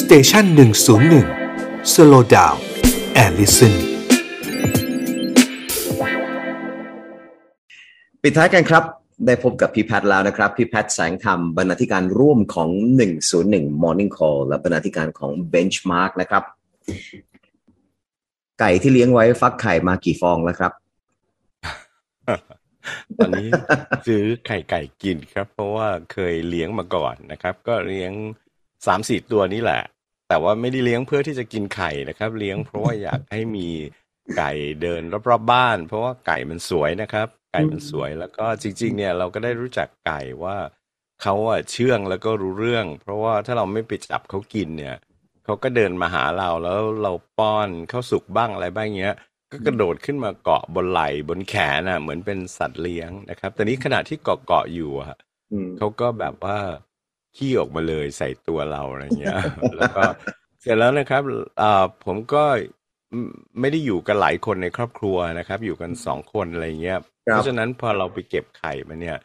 station หนึ่งศูนย์หนึ่ง slow down and listen ปิดท้ายกันครับ ได้พบกับพี่แพทย์แล้วนะครับ พี่แพทย์แสงธรรมบรรณาธิการร่วมของ 101 Morning Call และบรรณาธิการของ Benchmark นะครับ ไก่ที่เลี้ยงไว้ฟักไข่มากี่ฟองแล้วครับ ตอนนี้ซื้อไข่ไก่กินครับ เพราะว่าเคยเลี้ยงมาก่อนนะครับ ก็เลี้ยง สามสี่ตัวนี้แหละ แต่ว่าไม่ได้เลี้ยงเพื่อที่จะกินไข่นะครับ เลี้ยงเพราะว่าอยากให้มีไก่เดินรอบๆบบ้าน เพราะว่าไก่มันสวยนะครับ ไก่มันสวยแล้วก็จริง ๆ เนี่ยเราก็ได้รู้จักไก่ว่าเขาอะเชื่องแล้วก็รู้เรื่อง เพราะว่าถ้าเราไม่ไปจับเขากินเนี่ยเขาก็เดินมาหาเราแล้วเราป้อนข้าวสุกบ้างอะไรบ้างเงี้ย ก็กระโดดขึ้นมาเกาะบนไหล่บนแขนอะ เหมือนเป็นสัตว์เลี้ยงนะครับ แต่นี้ขณะที่เกาะเกาะอยู่อะอืมเขาก็แบบว่า ขี้ออกมาเลยใส่ตัวเราอะไรเงี้ย แล้วก็เสร็จแล้วนะครับอ่าผมก็ไม่ไม่ได้อยู่กันหลายคนในครอบครัวนะครับ อยู่กันสองคนอะไรเงี้ยครับเพราะฉะนั้นพอเราไปเก็บไข่มาเนี่ย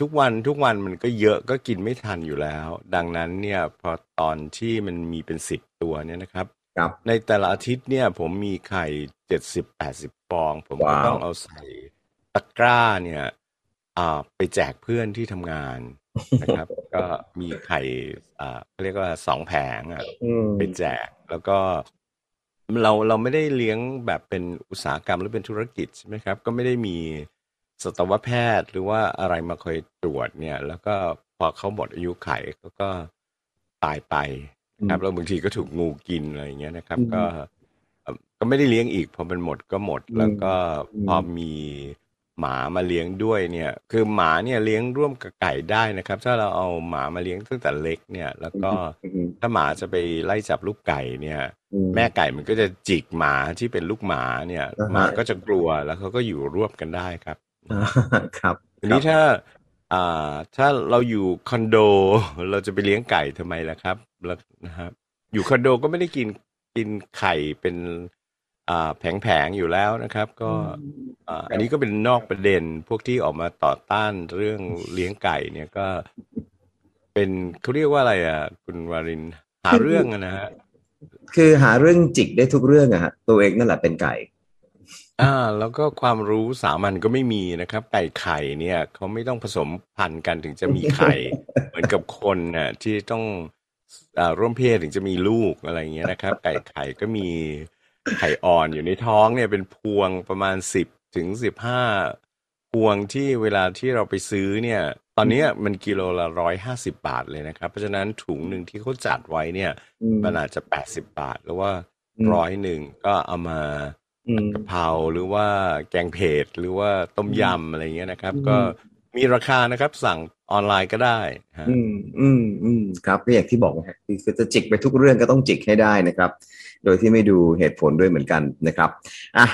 ทุกวันทุกวันมันก็เยอะก็กินไม่ทันอยู่แล้ว ดังนั้นเนี่ยพอตอนที่มันมีเป็นสิบตัวเนี่ยนะครับครับในแต่ละอาทิตย์เนี่ยผมมีไข่เจ็ดสิบแปดสิบฟอง ผมก็ว้าวต้องเอาใส่ตะกร้าเนี่ยอ่าไปแจกเพื่อนที่ทำงาน นะครับ ก็มีไข่อ่าเขาเรียกว่าสองแผงอะอืมไปแจกแล้วก็เราเราไม่ได้เลี้ยงแบบเป็นอุตสาหกรรมหรือเป็นธุรกิจใช่ไหมครับ ก็ไม่ได้มีสัตวแพทย์หรือว่าอะไรมาคอยตรวจเนี่ย แล้วก็พอเขาหมดอายุไขเขาก็ตายไปนะครับแล้วบางทีก็ถูกงูกินอะไรอย่างเงี้ยนะครับอืมก็เอ่อก็ไม่ได้เลี้ยงอีกพอมันหมดก็หมด แล้วก็อืมพอมี หมามาเลี้ยงด้วยเนี่ย คือหมาเนี่ยเลี้ยงร่วมกับไก่ได้นะครับ ถ้าเราเอาหมามาเลี้ยงตั้งแต่เล็กเนี่ย แล้วก็อืมถ้าหมาจะไปไล่จับลูกไก่เนี่ยอืมแม่ไก่มันก็จะจิกหมาที่เป็นลูกหมาเนี่ยอ่าฮะหมาก็จะกลัวแล้วเขาก็อยู่ร่วมกันได้ครับอ่าครับทีนี้ถ้าอ่าถ้าเราอยู่คอนโด เราจะไปเลี้ยงไก่ทำไมล่ะครับแล้วนะครับ อยู่คอนโดก็ไม่ได้กินกินไข่เป็นอ่า แผงๆอยู่แล้วนะครับ ก็อ่าอันนี้ก็เป็นนอกประเด็นพวกที่ออกมาต่อต้านเรื่องเลี้ยงไก่เนี่ยก็ เป็นเขาเรียกว่าอะไรอะ คุณวารินหาเรื่องอะนะฮะคือหาเรื่องจิกได้ทุกเรื่องอะฮะตัวเองนั่นแหละเป็นไก่ อ่า แล้วก็ความรู้สามัญก็ไม่มีนะครับ ไก่ไข่เนี่ยเขาไม่ต้องผสมพันธุ์กันถึงจะมีไข่ เหมือนกับคนน่ะที่ต้องอ่าร่วมเพศถึงจะมีลูกอะไรอย่างเงี้ยนะครับ ไก่ไข่ก็มี ไข่อ่อนอยู่ในท้องเนี่ยเป็นพวงประมาณสิบถึงสิบห้าพวงที่เวลาที่เราไปซื้อเนี่ย ตอนเนี้ยมันกิโลละร้อยห้าสิบาทเลยนะครับ เพราะฉะนั้นถุงหนึ่งที่เขาจัดไว้เนี่ยอืมมันอาจจะแปดสิบาท หรือว่าอืมร้อยหนึ่งก็เอามาอืมกะเพราหรือว่าแกงเผ็ดหรือว่าต้มยำอะไรเงี้ยนะครับอืมก็ มีราคานะครับ สั่งออนไลน์ก็ได้ฮะอืมอืมอืมครับก็อย่างที่บอกนะฮะคือคือจะจิกไปทุกเรื่องก็ต้องจิกให้ได้นะครับ โดยที่ไม่ดูเหตุผลด้วยเหมือนกันนะครับอะ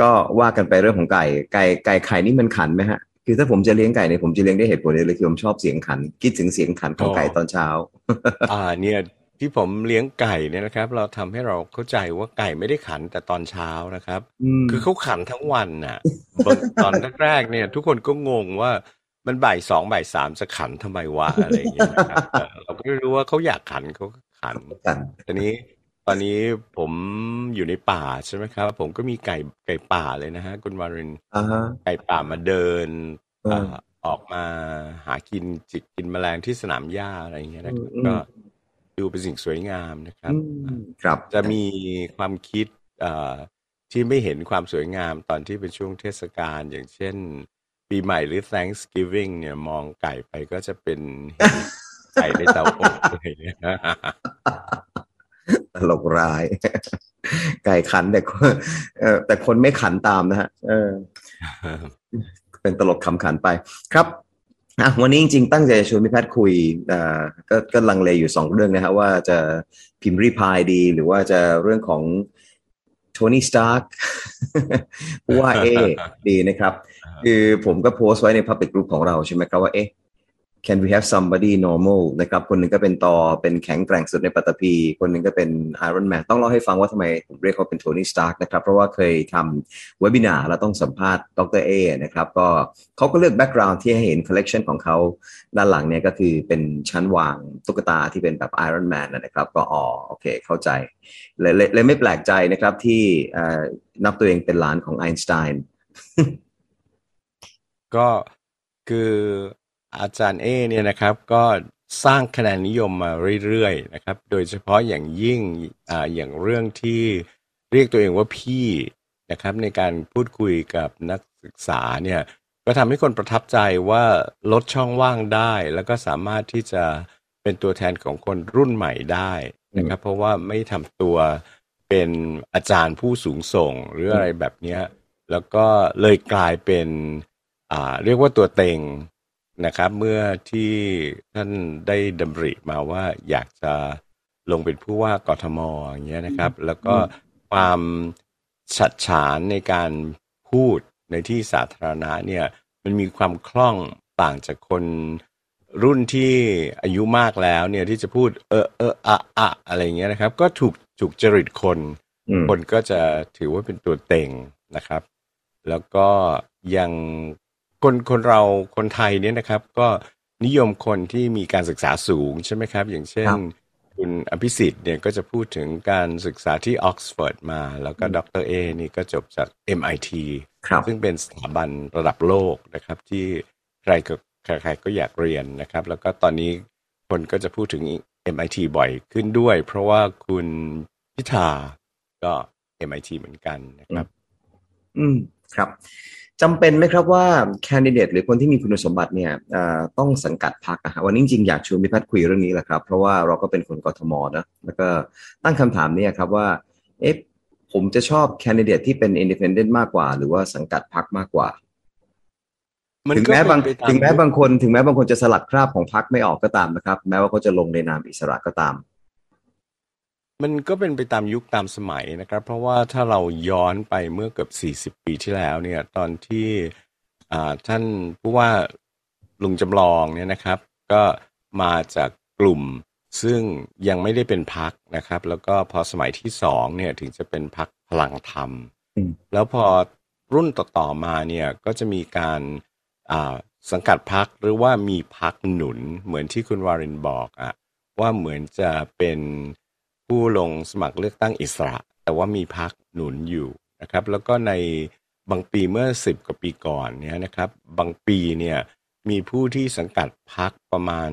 ก็ว่ากันไปเรื่องของไก่ ไก่ไก่ไข่นี่มันขันไหมฮะคือถ้าผมจะเลี้ยงไก่เนี่ยผมจะเลี้ยงได้เหตุผลเดียวเลยคือผมชอบเสียงขัน คิดถึงเสียงขันของไก่ตอนเช้า อ่าเนี่ยที่ผมเลี้ยงไก่เนี่ยนะครับ เราทำให้เราเข้าใจว่าไก่ไม่ได้ขันแต่ตอนเช้านะครับอืมคือเขาขันทั้งวันน่ะบางตอนแรกๆเนี่ย ทุกคนก็งงว่า มันบ่ายสองบ่ายสามจะขันทำไมวะอะไรอย่างเงี้ยนะครับเออเราก็ไม่รู้ว่าเขาอยากขันเขาก็ขันขันตอนนี้ตอนนี้ผมอยู่ในป่าใช่ไหมครับ ผมก็มีไก่ไก่ป่าเลยนะฮะ คุณวารินอ่าฮะไก่ป่ามาเดินเออเอ่อออกมาหากินจิกกินแมลงที่สนามหญ้าอะไรอย่างเงี้ยนะครับอืมก็ดูเป็นสิ่งสวยงามนะครับอืมครับจะมีความคิดเอ่อที่ไม่เห็นความสวยงามตอนที่เป็นช่วงเทศกาลอย่างเช่น ปีใหม่หรือ Thanksgiving เนี่ยมองไก่ไปก็จะเป็นเห็นไก่ในเตาอบอะไรอย่างเงี้ยตลกร้าย ไก่ขันแต่คนเออแต่คนไม่ขันตามนะฮะเออเป็นตลกคำขันไปครับอะวันนี้จริงๆตั้งใจจะชวนพี่แพทย์คุยอ่าก็ก็ลังเลอยู่สองเรื่องนะฮะว่าจะพิมรี่พายดี หรือว่าจะเรื่องของโท นี่สตาร์กว่าเอดีนะครับ คือผมก็โพสต์ไว้ใน Public Group ของเราใช่ไหมครับว่าเอ๊ะ can we have somebody normal นะครับ คนหนึ่งก็เป็นตอเป็นแข็งแกร่งสุดในปัตตภีคนหนึ่งก็เป็น Iron Man ต้องเล่าให้ฟังว่าทำไมผมเรียกเขาเป็นโทนี่สตาร์กนะครับ เพราะว่าเคยทำ webinar แล้วต้องสัมภาษณ์ดรเอนะครับ ก็เขาก็เลือก background ที่ให้เห็นคอลเลกชันของเขาด้านหลังเนี่ยก็คือเป็นชั้นวางตุ๊กตาที่เป็นแบบ Iron Man นะครับ ก็อ๋อโอเค เข้าใจ เลยเลยเลยไม่แปลกใจนะครับที่นับตัวเองเป็นหลานของไอน์สไตน์ก็คือ อาจารย์เอเนี่ยนะครับก็สร้างคะแนนนิยมมาเรื่อยๆนะครับ โดยเฉพาะอย่างยิ่งอ่าอย่างเรื่องที่เรียกตัวเองว่าพี่นะครับในการพูดคุยกับนักศึกษาเนี่ยก็ทำให้คนประทับใจว่าลดช่องว่างได้ แล้วก็สามารถที่จะเป็นตัวแทนของคนรุ่นใหม่ได้นะครับ เพราะว่าไม่ทำตัวเป็นอาจารย์ผู้สูงส่งหรืออะไรแบบนี้แล้วก็เลยกลายเป็นอ่าเรียกว่าตัวเต็ง นะครับ เมื่อที่ท่านได้ดำริมาว่าอยากจะลงเป็นผู้ว่ากทมอย่างเงี้ยนะครับ แล้วก็ความฉัดฉานในการพูดในที่สาธารณะเนี่ยมันมีความคล่องต่างจากคนรุ่นที่อายุมากแล้วเนี่ยที่จะพูดเออเอออะอะอะไรเงี้ยนะครับ ก็ถูกถูกจริตคน คนก็จะถือว่าเป็นตัวเต็งนะครับ แล้วก็ยัง คนคนเราคนไทยเนี่ยนะครับ ก็นิยมคนที่มีการศึกษาสูงใช่ไหมครับ อย่างเช่น คุณอภิสิทธิ์เนี่ยก็จะพูดถึงการศึกษาที่ออกซฟอร์ดมา แล้วก็ดรเอนี่ก็จบจาก MIT ซึ่งเป็นสถาบันระดับโลกนะครับ ที่ใครก็ใครๆก็อยากเรียนนะครับ แล้วก็ตอนนี้คนก็จะพูดถึง MIT บ่อยขึ้นด้วย เพราะว่าคุณพิธาก็ MIT เหมือนกันนะครับ อืม ครับจำเป็นไหมครับว่าแคนดิเดตหรือคนที่มีคุณสมบัติเนี่ยต้องสังกัดพรรคอะวันนี้จริงอยากชวนพี่แพทย์คุยเรื่องนี้แหละครับ เพราะว่าเราก็เป็นคนกทมนะแล้วก็ตั้งคำถามเนี่ยครับว่าเอ๊ะผมจะชอบแคนดิเดตที่เป็น independent มากกว่า หรือว่าสังกัดพรรคมากกว่าถึงแม้บางถึงแม้บางคน ถึงแม้บางคนจะสลัดคราบของพรรคไม่ออกก็ตามนะครับ แม้ว่าเขาจะลงในนามอิสระก็ตาม มันก็เป็นไปตามยุคตามสมัยนะครับ เพราะว่าถ้าเราย้อนไปเมื่อเกือบ40 ปีที่แล้วเนี่ยตอนที่ท่านผู้ว่าลุงจำลองเนี่ยนะครับ ก็มาจากกลุ่มซึ่งยังไม่ได้เป็นพักนะครับ แล้วก็พอสมัยที่สองเนี่ยถึงจะเป็นพักพลังธรรม แล้วพอรุ่นต่อๆมาเนี่ยก็จะมีการสังกัดพักหรือว่ามีพักหนุนเหมือนที่คุณวารินบอกอะว่าเหมือนจะเป็น ผู้ลงสมัครเลือกตั้งอิสระ แต่ว่ามีพักหนุนอยู่นะครับ แล้วก็ในบางปีเมื่อสิบกว่าปีก่อนเนี่ยนะครับ บางปีเนี่ยมีผู้ที่สังกัดพักประมาณ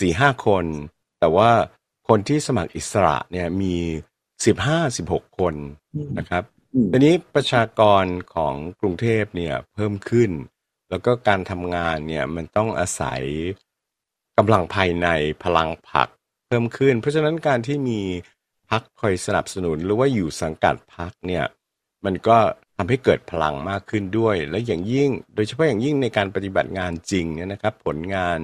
สี่ห้าคน แต่ว่าคนที่สมัครอิสระเนี่ยมีสิบห้าสิบหกคนนะครับทีนี้ประชากรของกรุงเทพเนี่ยเพิ่มขึ้น แล้วก็การทำงานเนี่ยมันต้องอาศัยกำลังภายในพลังผัก เพิ่มขึ้น เพราะฉะนั้นการที่มีพักคอยสนับสนุนหรือว่าอยู่สังกัดพักเนี่ยมันก็ทำให้เกิดพลังมากขึ้นด้วย และอย่างยิ่ง โดยเฉพาะอย่างยิ่งในการปฏิบัติงานจริงเนี่ยนะครับ ผลงาน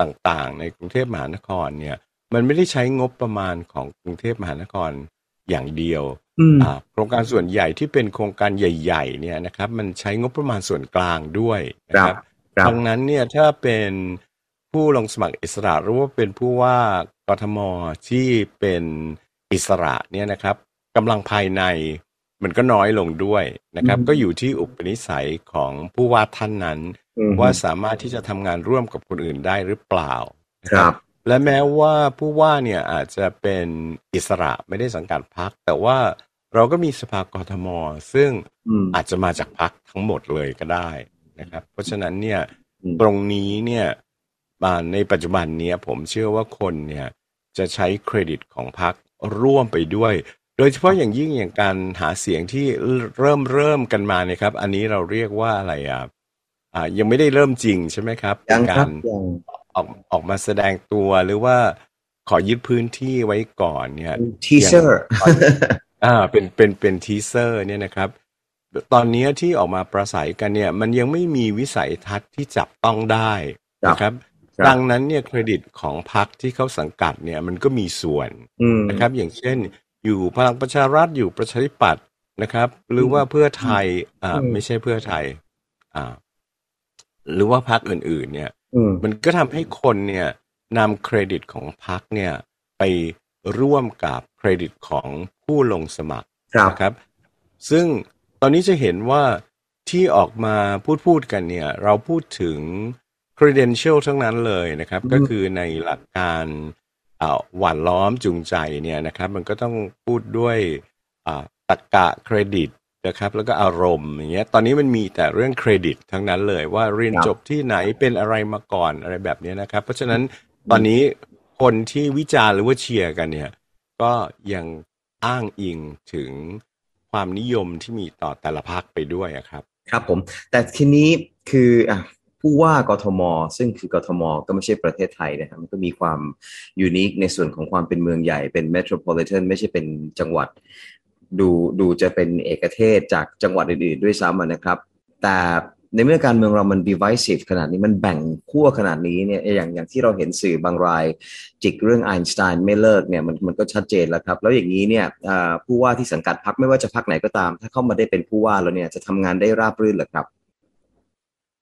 ต่างๆ ในกรุงเทพมหานครเนี่ย มันไม่ได้ใช้งบประมาณของกรุงเทพมหานครอย่างเดียวโครงการส่วนใหญ่ที่เป็นโครงการใหญ่ ๆ เนี่ยนะครับ มันใช้งบประมาณส่วนกลางด้วยนะครับดังนั้นเนี่ยถ้าเป็นผู้ลงสมัครอิสระหรือว่าเป็นผู้ว่า กทมที่เป็นอิสระเนี่ยนะครับกำลังภายในมันก็น้อยลงด้วยนะครับ ก็อยู่ที่อุปนิสัยของผู้ว่าท่านนั้น ว่าสามารถที่จะทำงานร่วมกับคนอื่นได้หรือเปล่าครับ และแม้ว่าผู้ว่าเนี่ยอาจจะเป็นอิสระไม่ได้สังกัดพัก แต่ว่าเราก็มีสภากทม ซึ่งอาจจะมาจากพักทั้งหมดเลยก็ได้นะครับ เพราะฉะนั้นเนี่ยตรงนี้เนี่ยในปัจจุบันนี้ผมเชื่อว่าคนเนี่ย จะใช้เครดิตของพรรคร่วมไปด้วย โดยเฉพาะอย่างยิ่งอย่างการหาเสียงที่เริ่มเริ่มกันมาเนี่ยครับ อันนี้เราเรียกว่าอะไรอะอ่ายังไม่ได้เริ่มจริงใช่ไหมครับการออกออกมาแสดงตัวหรือว่าขอยึดพื้นที่ไว้ก่อนเนี่ย teaser อ่าเป็นเป็นเป็น teaser เนี่ยนะครับ ตอนนี้ที่ออกมาปราศรัยกันเนี่ย มันยังไม่มีวิสัยทัศน์ที่จับต้องได้นะครับ ดังนั้นเนี่ยเครดิตของพรรคที่เขาสังกัดเนี่ยมันก็มีส่วนนะครับ อย่างเช่น อยู่พลังประชารัฐอยู่ประชาธิปัตย์นะครับ หรือว่าเพื่อไทยอ่าไม่ใช่เพื่อไทย อ่า หรือว่าพรรคอื่น ๆ เนี่ยอืมมันก็ทำให้คนเนี่ยนำเครดิตของพรรคเนี่ยไปร่วมกับเครดิตของผู้ลงสมัครครับนะครับ ซึ่งตอนนี้จะเห็นว่าที่ออกมาพูดพูดกันเนี่ย เราพูดถึง credential ทั้งนั้นเลยนะครับอืมก็คือในหลักการอ่าหว่านล้อมจูงใจเนี่ยนะครับ มันก็ต้องพูดด้วยอ่าตรรกะเครดิตนะครับแล้วก็อารมณ์อย่างเงี้ยตอนนี้มันมีแต่เรื่องเครดิตทั้งนั้นเลยว่าเรียนครับจบที่ไหนเป็นอะไรมาก่อนอะไรแบบเนี้ยนะครับ เพราะฉะนั้นตอนนี้คนที่วิจารณ์หรือว่าเชียร์กันเนี่ยก็ยังอ้างอิงถึงความนิยมที่มีต่อแต่ละพรรคไปด้วยอะครับ ครับผม แต่ทีนี้คืออะ ผู้ว่ากทม ซึ่งคือกทม ก็ไม่ใช่ประเทศไทยนะครับมันก็มีความunique ในส่วนของความเป็นเมืองใหญ่เป็น metropolitan ไม่ใช่เป็นจังหวัด ดูดูจะเป็นเอกเทศจากจังหวัดอื่นๆ ด้วยซ้ำนะครับ แต่ในเมื่อการเมืองเรามัน divisive ขนาดนี้มันแบ่งขั้วขนาดนี้เนี่ยอย่างอย่างที่เราเห็นสื่อบางราย จิกเรื่องไอน์สไตน์ไม่เลิกเนี่ยมันมันก็ชัดเจนแล้วครับ แล้วอย่างนี้เนี่ยผู้ว่าที่สังกัดพรรคไม่ว่าจะพรรคไหนก็ตาม ถ้าเข้ามาได้เป็นผู้ว่าแล้วเนี่ยจะทำงานได้ราบรื่นหรือครับ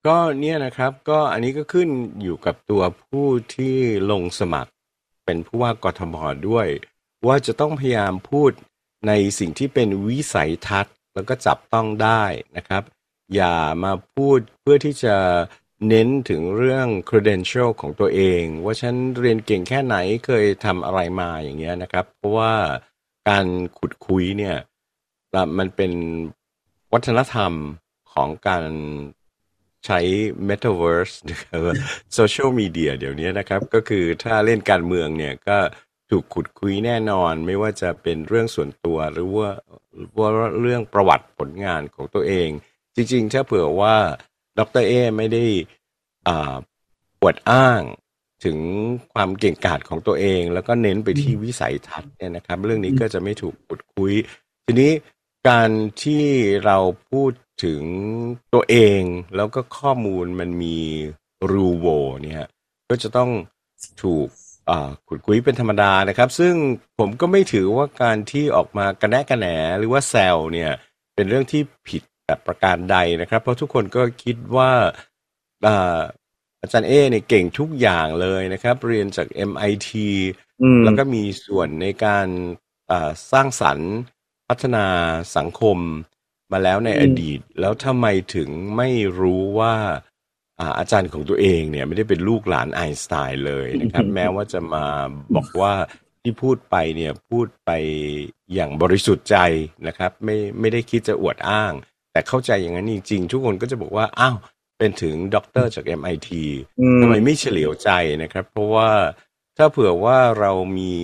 ก็เนี่ยนะครับ ก็อันนี้ก็ขึ้นอยู่กับตัวผู้ที่ลงสมัคร เป็นผู้ว่ากทมด้วย ว่าจะต้องพยายามพูดในสิ่งที่เป็นวิสัยทัศน์ แล้วก็จับต้องได้นะครับ อย่ามาพูดเพื่อที่จะเน้นถึงเรื่อง credential ของตัวเอง ว่าฉันเรียนเก่งแค่ไหนเคยทำอะไรมาอย่างเงี้ยนะครับ เพราะว่าการขุดคุยเนี่ยมันเป็นวัฒนธรรมของการ ใช้ Metaverse โซเชียลมีเดียเดี๋ยวนี้นะครับ ก็คือถ้าเล่นการเมืองเนี่ยก็ถูกขุดคุยแน่นอน ไม่ว่าจะเป็นเรื่องส่วนตัวหรือว่าว่าเรื่องประวัติผลงานของตัวเอง จริงๆ ถ้าเผื่อว่าดรเอไม่ได้อ่าปวดอ้างถึงความเก่งกาจของตัวเอง แล้วก็เน้นไปที่วิสัยทัศน์เนี่ยนะครับ เรื่องนี้ก็จะไม่ถูกขุดคุย ทีนี้การที่เราพูด ถึงตัวเองแล้วก็ข้อมูลมันมีรูโวเนี่ยก็จะต้องถูกขุดคุยเป็นธรรมดานะครับ ซึ่งผมก็ไม่ถือว่าการที่ออกมากระแนะกระแหนหรือว่าแซวเนี่ยเป็นเรื่องที่ผิดแบบประการใดนะครับ เพราะทุกคนก็คิดว่าอาจารย์เอเนี่ยเก่งทุกอย่างเลยนะครับ เรียนจาก MIT แล้วก็มีส่วนในการสร้างสรรค์พัฒนาสังคม มาแล้วในอดีต แล้วทำไมถึงไม่รู้ว่าอาจารย์ของตัวเองเนี่ยไม่ได้เป็นลูกหลานไอน์สไตน์เลยนะครับ แม้ว่าจะมาบอกว่าที่พูดไปเนี่ยพูดไปอย่างบริสุทธิ์ใจนะครับ ไม่ไม่ได้คิดจะอวดอ้าง แต่เข้าใจอย่างนั้นจริงๆ ทุกคนก็จะบอกว่าอ้าวเป็นถึงด็อกเตอร์จาก MIT ทำไมไม่เฉลียวใจนะครับ เพราะว่าถ้าเผื่อว่าเรามี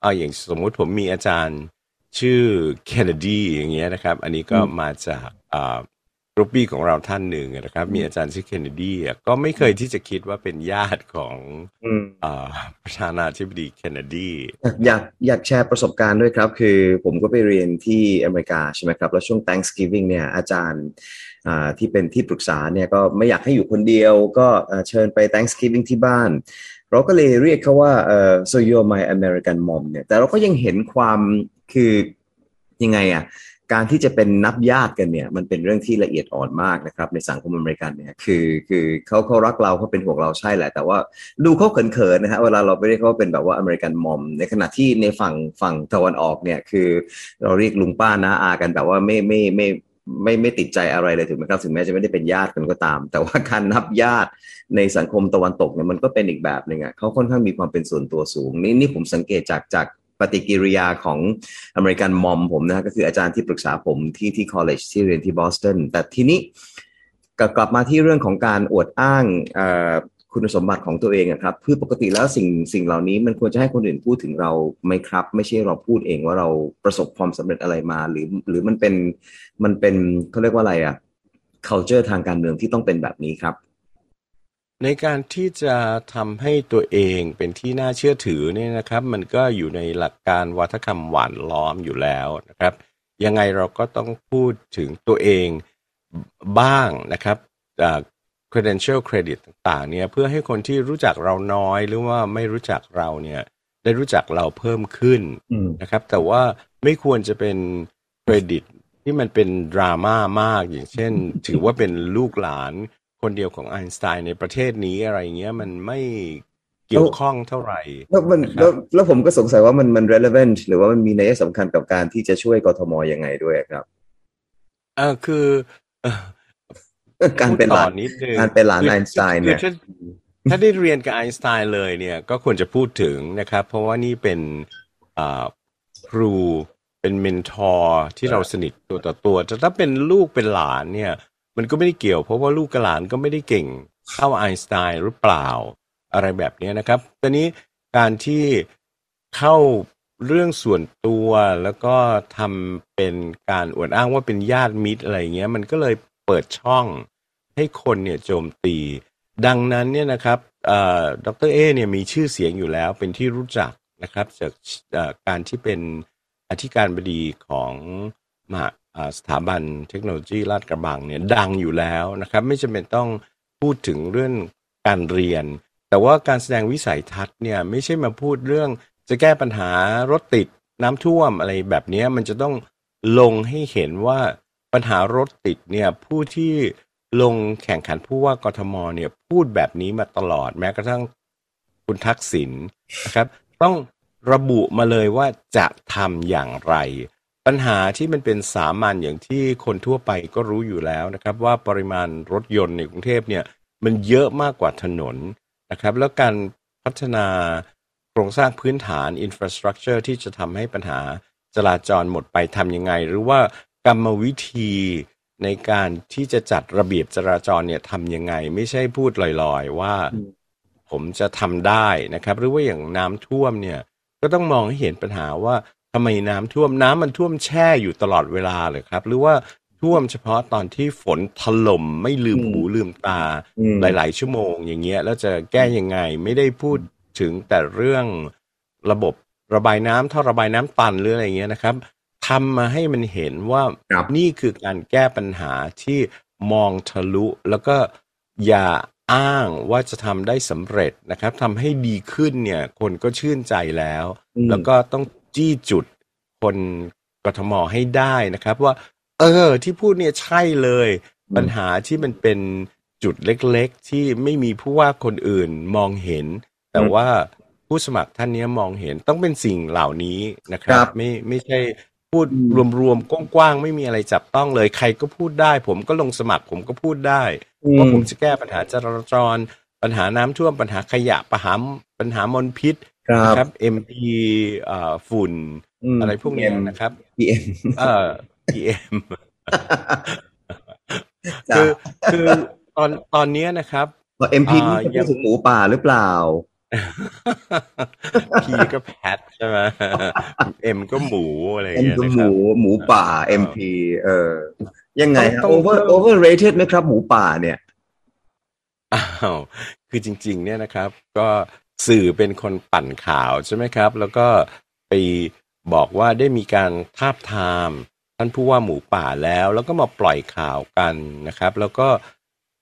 เอาอย่างสมมุติผมมีอาจารย์ ชื่อเคนเนดีอย่างเงี้ยนะครับ อันนี้ก็มาจากรูปปี้ของเราท่านหนึ่งนะครับ มีอาจารย์ชื่อเคนเนดีก็ไม่เคยที่จะคิดว่าเป็นญาติของประธานาธิบดีเคนเนดีอยากอยากแชร์ประสบการณ์ด้วยครับ คือผมก็ไปเรียนที่อเมริกาใช่ไหมครับ แล้วช่วง Thanksgiving เนี่ยอาจารย์ที่เป็นที่ปรึกษาเนี่ยก็ไม่อยากให้อยู่คนเดียว ก็เชิญไป Thanksgiving ที่บ้าน เราก็เลยเรียกเขาว่า so you're my American mom เนี่ยแต่เราก็ยังเห็นความ คือยังไงอะการที่จะเป็นนับญาติกันเนี่ยมันเป็นเรื่องที่ละเอียดอ่อนมากนะครับ ในสังคมอเมริกันเนี่ยคือคือเขาเขารักเราเขาเป็นห่วงเราใช่แหละ แต่ว่าดูเขาเขินๆนะฮะเวลาเราไปเรียกเขาเป็นแบบว่าอเมริกันมอม ในขณะที่ในฝั่งฝั่งตะวันออกเนี่ยคือ เราเรียกลุงป้านะอากันแบบว่าไม่ไม่ไม่ไม่ไม่ติดใจอะไรเลยถึงแม้ครับถึงแม้จะไม่ได้เป็นญาติกันก็ตาม แต่ว่าการนับญาติในสังคมตะวันตกเนี่ยมันก็เป็นอีกแบบหนึ่งอะเขาค่อนข้างมีความเป็นส่วนตัวสูง นี่นี่ผมสังเกตจากจาก ปฏิกิริยาของอเมริกันมอมผมนะก็คืออาจารย์ที่ปรึกษาผมที่ที่คอลเลจที่เรียนที่บอสตันแต่ทีนี้กลับมาที่เรื่องของการอวดอ้างคุณสมบัติของตัวเองครับคือปกติแล้วสิ่งสิ่งเหล่านี้มันควรจะให้คนอื่นพูดถึงเราไหมครับ ไม่ใช่เราพูดเองว่าเราประสบความสำเร็จอะไรมา หรือหรือมันเป็นมันเป็นเขาเรียกว่าอะไรอะ culture ทางการเมืองที่ต้องเป็นแบบนี้ครับ ในการที่จะทำให้ตัวเองเป็นที่น่าเชื่อถือเนี่ยนะครับ มันก็อยู่ในหลักการวัฒกรรมหวานล้อมอยู่แล้วนะครับ ยังไงเราก็ต้องพูดถึงตัวเองบ้างนะครับ credential credit ต่างๆเนี่ยเพื่อให้คนที่รู้จักเราน้อยหรือว่าไม่รู้จักเราเนี่ยได้รู้จักเราเพิ่มขึ้นนะครับ แต่ว่าไม่ควรจะเป็นเครดิตที่มันเป็นดราม่ามากอย่างเช่น ถือว่าเป็นลูกหลาน คนเดียวของไอน์สไตน์ในประเทศนี้อะไรเงี้ยมันไม่เกี่ยวข้องเท่าไหร่แล้วมันนะครับแล้วแล้วผมก็สงสัยว่ามันมัน relevant หรือว่ามันมีนัยสำคัญกับการที่จะช่วยกทมยังไงด้วยครับเออคือเอ่อการเป็นหลานพูดต่อนิดนึงการเป็นหลานคือไอน์สไตน์เนี่ยคือถ้าถ้าได้เรียนกับไอน์สไตน์เลยเนี่ย ก็ควรจะพูดถึงนะครับ เพราะว่านี่เป็นอ่าครูเป็น mentor ที่เราสนิทตัวต่อตัวแต่ถ้าเป็นลูกเป็นหลานเนี่ย มันก็ไม่ได้เกี่ยวเพราะว่าลูกหลานก็ไม่ได้เก่งเท่าไอน์สไตน์หรือเปล่าอะไรแบบนี้นะครับตอนนี้การที่เข้าเรื่องส่วนตัวแล้วก็ทำเป็นการอวดอ้างว่าเป็นญาติมิตรอะไรเงี้ย มันก็เลยเปิดช่องให้คนเนี่ยโจมตี ดังนั้นเนี่ยนะครับเอ่อดรเอเนี่ยมีชื่อเสียงอยู่แล้วเป็นที่รู้จักนะครับจากการที่เป็นอธิการบดีของมหา สถาบันเทคโนโลยีลาดกระบังเนี่ยดังอยู่แล้วนะครับไม่จำเป็นต้องพูดถึงเรื่องการเรียน แต่ว่าการแสดงวิสัยทัศน์เนี่ยไม่ใช่มาพูดเรื่องจะแก้ปัญหารถติดน้ำท่วมอะไรแบบนี้มันจะต้องลงให้เห็นว่าปัญหารถติดเนี่ยผู้ที่ลงแข่งขันผู้ว่ากทมเนี่ยพูดแบบนี้มาตลอดแม้กระทั่งคุณทักษิณนะครับ ต้องระบุมาเลยว่าจะทำอย่างไร ปัญหาที่มันเป็นสามัญอย่างที่คนทั่วไปก็รู้อยู่แล้วนะครับ ว่าปริมาณรถยนต์ในกรุงเทพเนี่ยมันเยอะมากกว่าถนนนะครับ แล้วการพัฒนาโครงสร้างพื้นฐาน infrastructure ที่จะทำให้ปัญหาจราจรหมดไปทำยังไง หรือว่ากรรมวิธีในการที่จะจัดระเบียบจราจรเนี่ยทำยังไง ไม่ใช่พูดลอยๆ ว่าผมจะทำได้นะครับ หรือว่าอย่างน้ำท่วมเนี่ยก็ต้องมองให้เห็นปัญหาว่า ทำไมน้ำท่วมน้ำมันท่วมแช่อยู่ตลอดเวลาเลยครับ หรือว่าท่วมเฉพาะตอนที่ฝนถล่มไม่ลืมอืมหูลืมตาอืมหลาย ๆ ชั่วโมงอย่างเงี้ยแล้วจะแก้ยังไงไม่ได้พูดถึงแต่เรื่องระบบระบายน้ำท่อระบายน้ำตันหรืออะไรเงี้ยนะครับทำมาให้มันเห็นว่าครับนี่คือการแก้ปัญหาที่มองทะลุแล้วก็อย่าอ้างว่าจะทำได้สำเร็จนะครับทำให้ดีขึ้นเนี่ย คนก็ชื่นใจแล้วอืมแล้วก็ต้อง จี้จุดคนกทมให้ได้นะครับ ว่า เออ ที่พูดเนี่ยใช่เลยอืมปัญหาที่มันเป็นจุดเล็กๆ ที่ไม่มีผู้ว่าคนอื่นมองเห็น แต่ว่าผู้สมัครท่านเนี้ยมองเห็นต้องเป็นสิ่งเหล่านี้นะครัครับบไม่ไม่ใช่พูดอืมรวมๆกว้างๆไม่มีอะไรจับต้องเลย ใครก็พูดได้ ผมก็ลงสมัครผมก็พูดได้อืว่าผมจะแก้ปัญหาจราจร ปัญหาน้ำท่วมปัญหาขยะปัญหาปัญหามลพิษ ครับนะครับ MP เอ่อฝุ่นมอะไรพวกเนี้ยนะครับ PM เอ่อ PM จ้ะคือคือตอนตอนเนี้ยนะครับว่า MP อ่านี่จะยัพูดงถึงหมูป่าหรือเปล่าพีก็แพทใช่ไหมเอ็มก็หมูอะไรอย่าง M เงี้ยคือนะหครัมูบหมูป่าเออ MP เออ ยังไงฮะต้อง over ต้อง overrated ไหมครับ หมูป่าเนี่ยอ้าวคือจริง ๆ เนี่ยนะครับ ก็ สื่อเป็นคนปั่นข่าวใช่ไหมครับ แล้วก็ไปบอกว่าได้มีการทาบทามท่านผู้ว่าหมูป่าแล้ว แล้วก็มาปล่อยข่าวกันนะครับ แล้วก็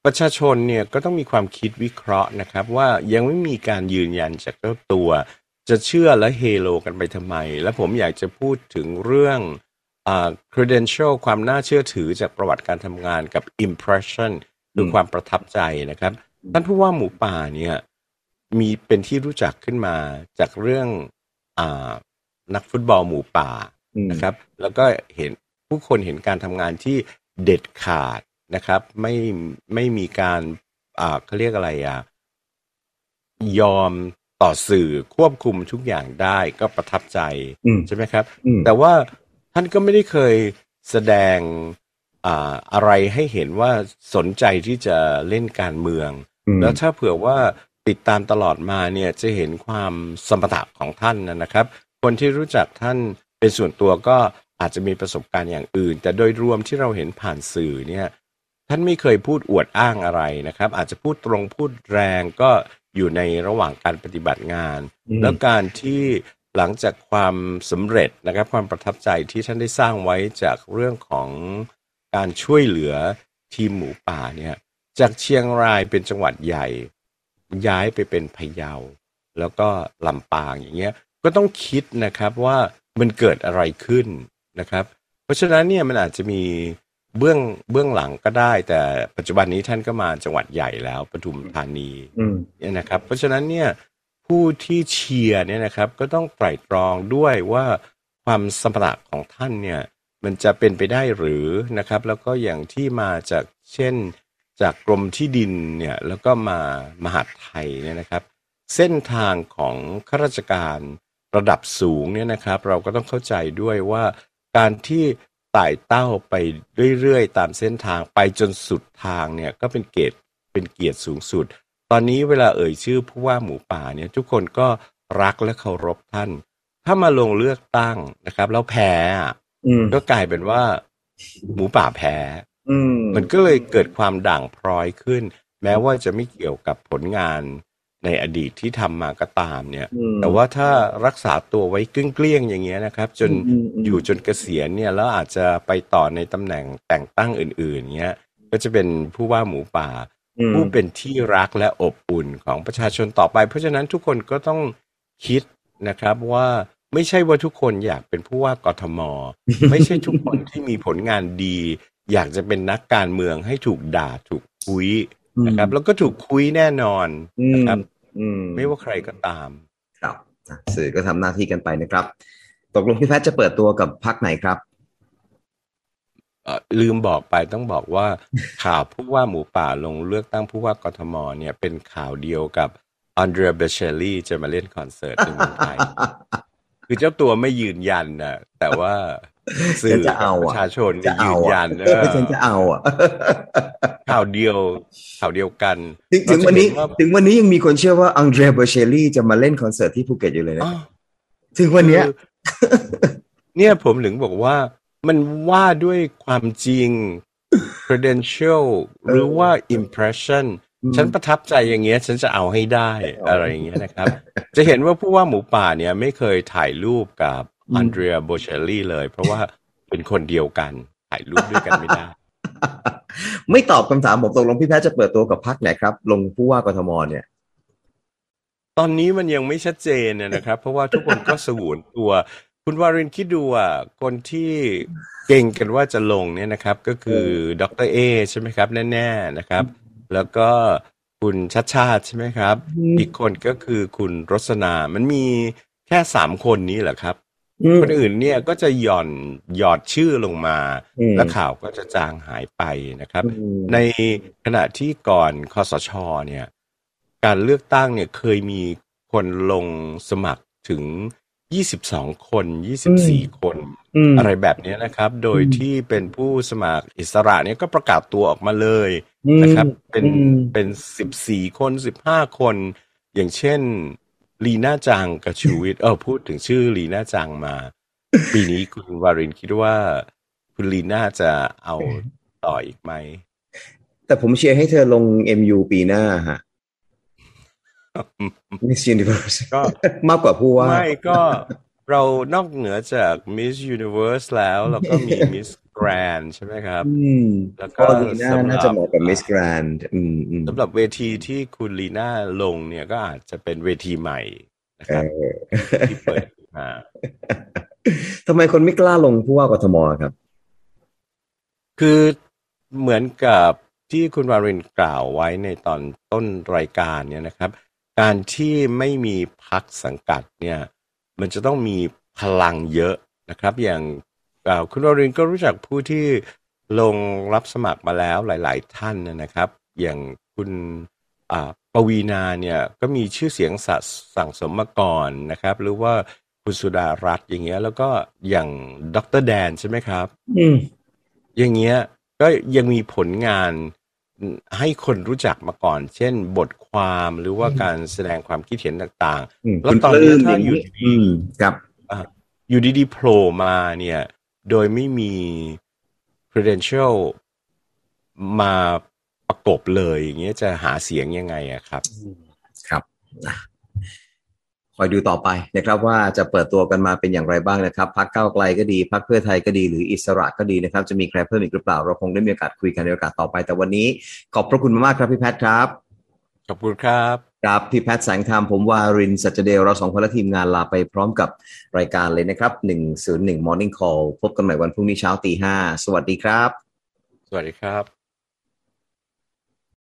ประชาชนเนี่ยก็ต้องมีความคิดวิเคราะห์นะครับ ว่ายังไม่มีการยืนยันจากเจ้าตัว จะเชื่อและเฮโลกันไปทำไม และผมอยากจะพูดถึงเรื่องอ่า credential ความน่าเชื่อถือจากประวัติการทำงานกับ impression คือมความประทับใจนะครับ ท่านผู้ว่าหมูป่าเนี่ย มีเป็นที่รู้จักขึ้นมาจากเรื่องอ่านักฟุตบอลหมูป่าอืมนะครับ แล้วก็เห็นผู้คนเห็นการทำงานที่เด็ดขาดนะครับ ไม่ไม่มีการอ่าเขาเรียกอะไรอะยอมต่อสื่อควบคุมทุกอย่างได้ก็ประทับใจอืมใช่ไหมครับอืมแต่ว่าท่านก็ไม่ได้เคยแสดงอ่าอะไรให้เห็นว่าสนใจที่จะเล่นการเมืองอืมแล้วถ้าเผื่อว่า ติดตามตลอดมาเนี่ยจะเห็นความสมรรถะของท่านนะนะครับ คนที่รู้จักท่านเป็นส่วนตัวก็อาจจะมีประสบการณ์อย่างอื่น แต่โดยรวมที่เราเห็นผ่านสื่อเนี่ยท่านไม่เคยพูดอวดอ้างอะไรนะครับ อาจจะพูดตรงพูดแรงก็อยู่ในระหว่างการปฏิบัติงานอืมแล้วการที่หลังจากความสำเร็จนะครับ ความประทับใจที่ท่านได้สร้างไว้จากเรื่องของการช่วยเหลือทีมหมูป่าเนี่ยจากเชียงรายเป็นจังหวัดใหญ่ ย้ายไปเป็นพะเยา แล้วก็ลำปางอย่างเงี้ย ก็ต้องคิดนะครับว่ามันเกิดอะไรขึ้นนะครับ เพราะฉะนั้นเนี่ยมันอาจจะมีเบื้องเบื้องหลังก็ได้ แต่ปัจจุบันนี้ท่านก็มาจังหวัดใหญ่แล้วปทุมธานีเนี่ยนะครับ เพราะฉะนั้นเนี่ยผู้ที่เชียร์เนี่ยนะครับ ก็ต้องไตร่ตรองด้วยว่าความสมรรถของท่านเนี่ย มันจะเป็นไปได้หรือนะครับ แล้วก็อย่างที่มาจากเช่น จากกรมที่ดินเนี่ยแล้วก็มามหาดไทยเนี่ยนะครับ เส้นทางของข้าราชการระดับสูงเนี่ยนะครับ เราก็ต้องเข้าใจด้วยว่าการที่ไต่เต้าไปเรื่อยๆ ตามเส้นทางไปจนสุดทางเนี่ยก็เป็นเกียรติเป็นเกียรติสูงสุด ตอนนี้เวลาเอ่ยชื่อผู้ว่าหมูป่าเนี่ยทุกคนก็รักและเคารพท่าน ถ้ามาลงเลือกตั้งนะครับ แล้วแพ้อะอืมก็กลายเป็นว่า หมูป่าแพ้อื มมันก็เลยเกิดความด่างพร้อยขึ้น แม้ว่าจะไม่เกี่ยวกับผลงานในอดีตที่ทำมาก็ตามเนี่ยอืมแต่ว่าถ้ารักษาตัวไว้เกลี้ยงๆอย่างเงี้ยนะครับ จนอืมอืมอยู่จนเกษียณเนี่ยแล้วอาจจะไปต่อในตำแหน่งแต่งตั้งอื่น ๆเงี้ยก็จะเป็นผู้ว่าหมูป่าอืมผู้เป็นที่รักและอบอุ่นของประชาชนต่อไป เพราะฉะนั้นทุกคนก็ต้องคิดนะครับว่าไม่ใช่ว่าทุกคนอยากเป็นผู้ว่ากทม ไม่ใช่ทุกคนที่มีผลงานดี อยากจะเป็นนักการเมืองให้ถูกด่าถูกคุยนะครับ แล้วก็ถูกคุยแน่นอนอืมนะครับอืมไม่ว่าใครก็ตาม ครับอะสื่อก็ทำหน้าที่กันไปนะครับ ตกลงพี่แพทย์จะเปิดตัวกับพักไหนครับเอ่อลืมบอกไปต้องบอกว่าข่าวผู้ว่าหมูป่าลงเลือกตั้งผู้ว่ากทมเนี่ยเป็นข่าวเดียวกับอันเดรียเบเชลลี่จะมาเล่นคอนเสิร์ตในเมืองไทย คือเจ้าตัวไม่ยืนยันนะแต่ว่า สื่อจะเอาปอะระชาชนจะเนี่ยยืเอานอะยันเออฉันจะเอาอะข่าวเดียวข่าวเดียวกัน ถึงถึงวันนี้เราจะเห็ว่าถึงวันนี้ยังมีคนเชื่อว่าอังเดรียเบอร์เชลลี่จะมาเล่นคอนเสิร์ตที่ภูเก็ตอยู่เลยนะอ้าวถึงวันเนี้ยคือเนี่ยผมถึงบอกว่ามันว่าด้วยความจริง credential หรือว่า impression อืมฉันประทับใจอย่างเงี้ย ฉันจะเอาให้ได้อะไรอย่างเงี้ยนะครับ จะเห็นว่าผู้ว่าหมูป่าเนี่ย ไม่เคยถ่ายรูปกับ อันเดรียโบเชลลี่เลย เพราะว่าเป็นคนเดียวกันถ่ายรูปด้วยกันไม่ได้ ไม่ตอบคำถามผมตกลงพี่แพทย์จะเปิดตัวกับพักไหนครับ ลงผู้ว่ากทมเนี่ย ตอนนี้มันยังไม่ชัดเจนนะนะครับ เพราะว่าทุกคนก็สงวนตัว คุณวารินคิดดูอะคนที่เก่งกันว่าจะลงเนี่ยนะครับ ก็คือดรเอใช่ไหมครับ แน่ๆนะครับ แล้วก็คุณชัดชาติใช่ไหมครับอืมอีกคนก็คือคุณรสนา มันมีแค่สามคนนี้เหรอครับอืม คนอื่นเนี่ยก็จะหย่อนหยอดชื่อลงมาอืมและข่าวก็จะจางหายไปนะครับอืมในขณะที่ก่อนคอสชเนี่ย การเลือกตั้งเนี่ยเคยมีคนลงสมัครถึง 22 คน 24 คนมอะไรแบบเนี้ยนะครับ โดยอืมที่เป็นผู้สมัครอิสระเนี่ยก็ประกาศตัวออกมาเลยอืมนะครับ เป็นอืมเป็น 14 คน 15 คน อย่างเช่น ลีน่าจังกับชูวิทย์เออพูดถึงชื่อลีน่าจังมา ปีนี้คุณวารินคิดว่า คุณลีน่าจะเอาต่ออีกไหม แต่ผมเชียร์ให้เธอลง MU ปีหน้าฮะ Miss Universe ก็มากกว่าผู้ว่า ไม่ก็ เรานอกเหนือจาก Miss Universe แล้ว เราก็มี Miss Grand ใช่ไหมครับอืมแล้วก็ก็ลีน่าสำหรับน่าจะเหมาะกับ Miss Grand อืมอืมสำหรับเวทีที่คุณลีน่าลงเนี่ยก็อาจจะเป็นเวทีใหม่นะเอครับอที่เปิดขึ้นมาทำไมคนไม่กล้าลงผู้ว่ากทมครับ คือเหมือนกับที่คุณวารินกล่าวไว้ในตอนต้นรายการเนี่ยนะครับ การที่ไม่มีพักสังกัดเนี่ย มันจะต้องมีพลังเยอะนะครับ อย่างเอ่อคุณวารินก็รู้จักผู้ที่ลงรับสมัครมาแล้วหลาย ๆ ท่านนะครับ อย่างคุณอ่าปวีนาเนี่ยก็มีชื่อเสียงสะสั่งสมมาก่อนนะครับ หรือว่าคุณสุดารัตน์อย่างเงี้ย แล้วก็อย่างดรแดนใช่ไหมครับ อืมอย่างเงี้ยก็ยังมีผลงาน ให้คนรู้จักมาก่อน เช่น บทความหรือว่าการแสดงความคิดเห็นต่างอืมแล้วคุณตอนปนี้ลื้มถ้าอย่างอยู่นี้ดีอืมครับๆอะอยู่ดีๆโผล่มาเนี่ย โดยไม่มี credential มาประกบเลยอย่างเงี้ยจะหาเสียงยังไงอะครับ ครับนะ คอยดูต่อไปนะครับว่าจะเปิดตัวกันมาเป็นอย่างไรบ้างนะครับพักเก้าวไกลก็ดีพักเพื่อไทยก็ดีหรืออิสระก็ดีนะครับ จะมีใครเพิ่มอีกหรือเปล่า เราคงได้มีโอกาสคุยกันในโอกาสต่อไป แต่วันนี้ขอบพระคุณมากๆครับพี่แพทย์ครับ ขอบคุณครับครับพี่แพทย์แสงธรรมผมวารินทร์สัจเดลเราสองคนและทีมงานลาไปพร้อมกับรายการเลยนะครับ101 Morning Call พบกันใหม่วันพรุ่งนี้เช้าตีห้าสวัสดีครับ สวัสดีครับ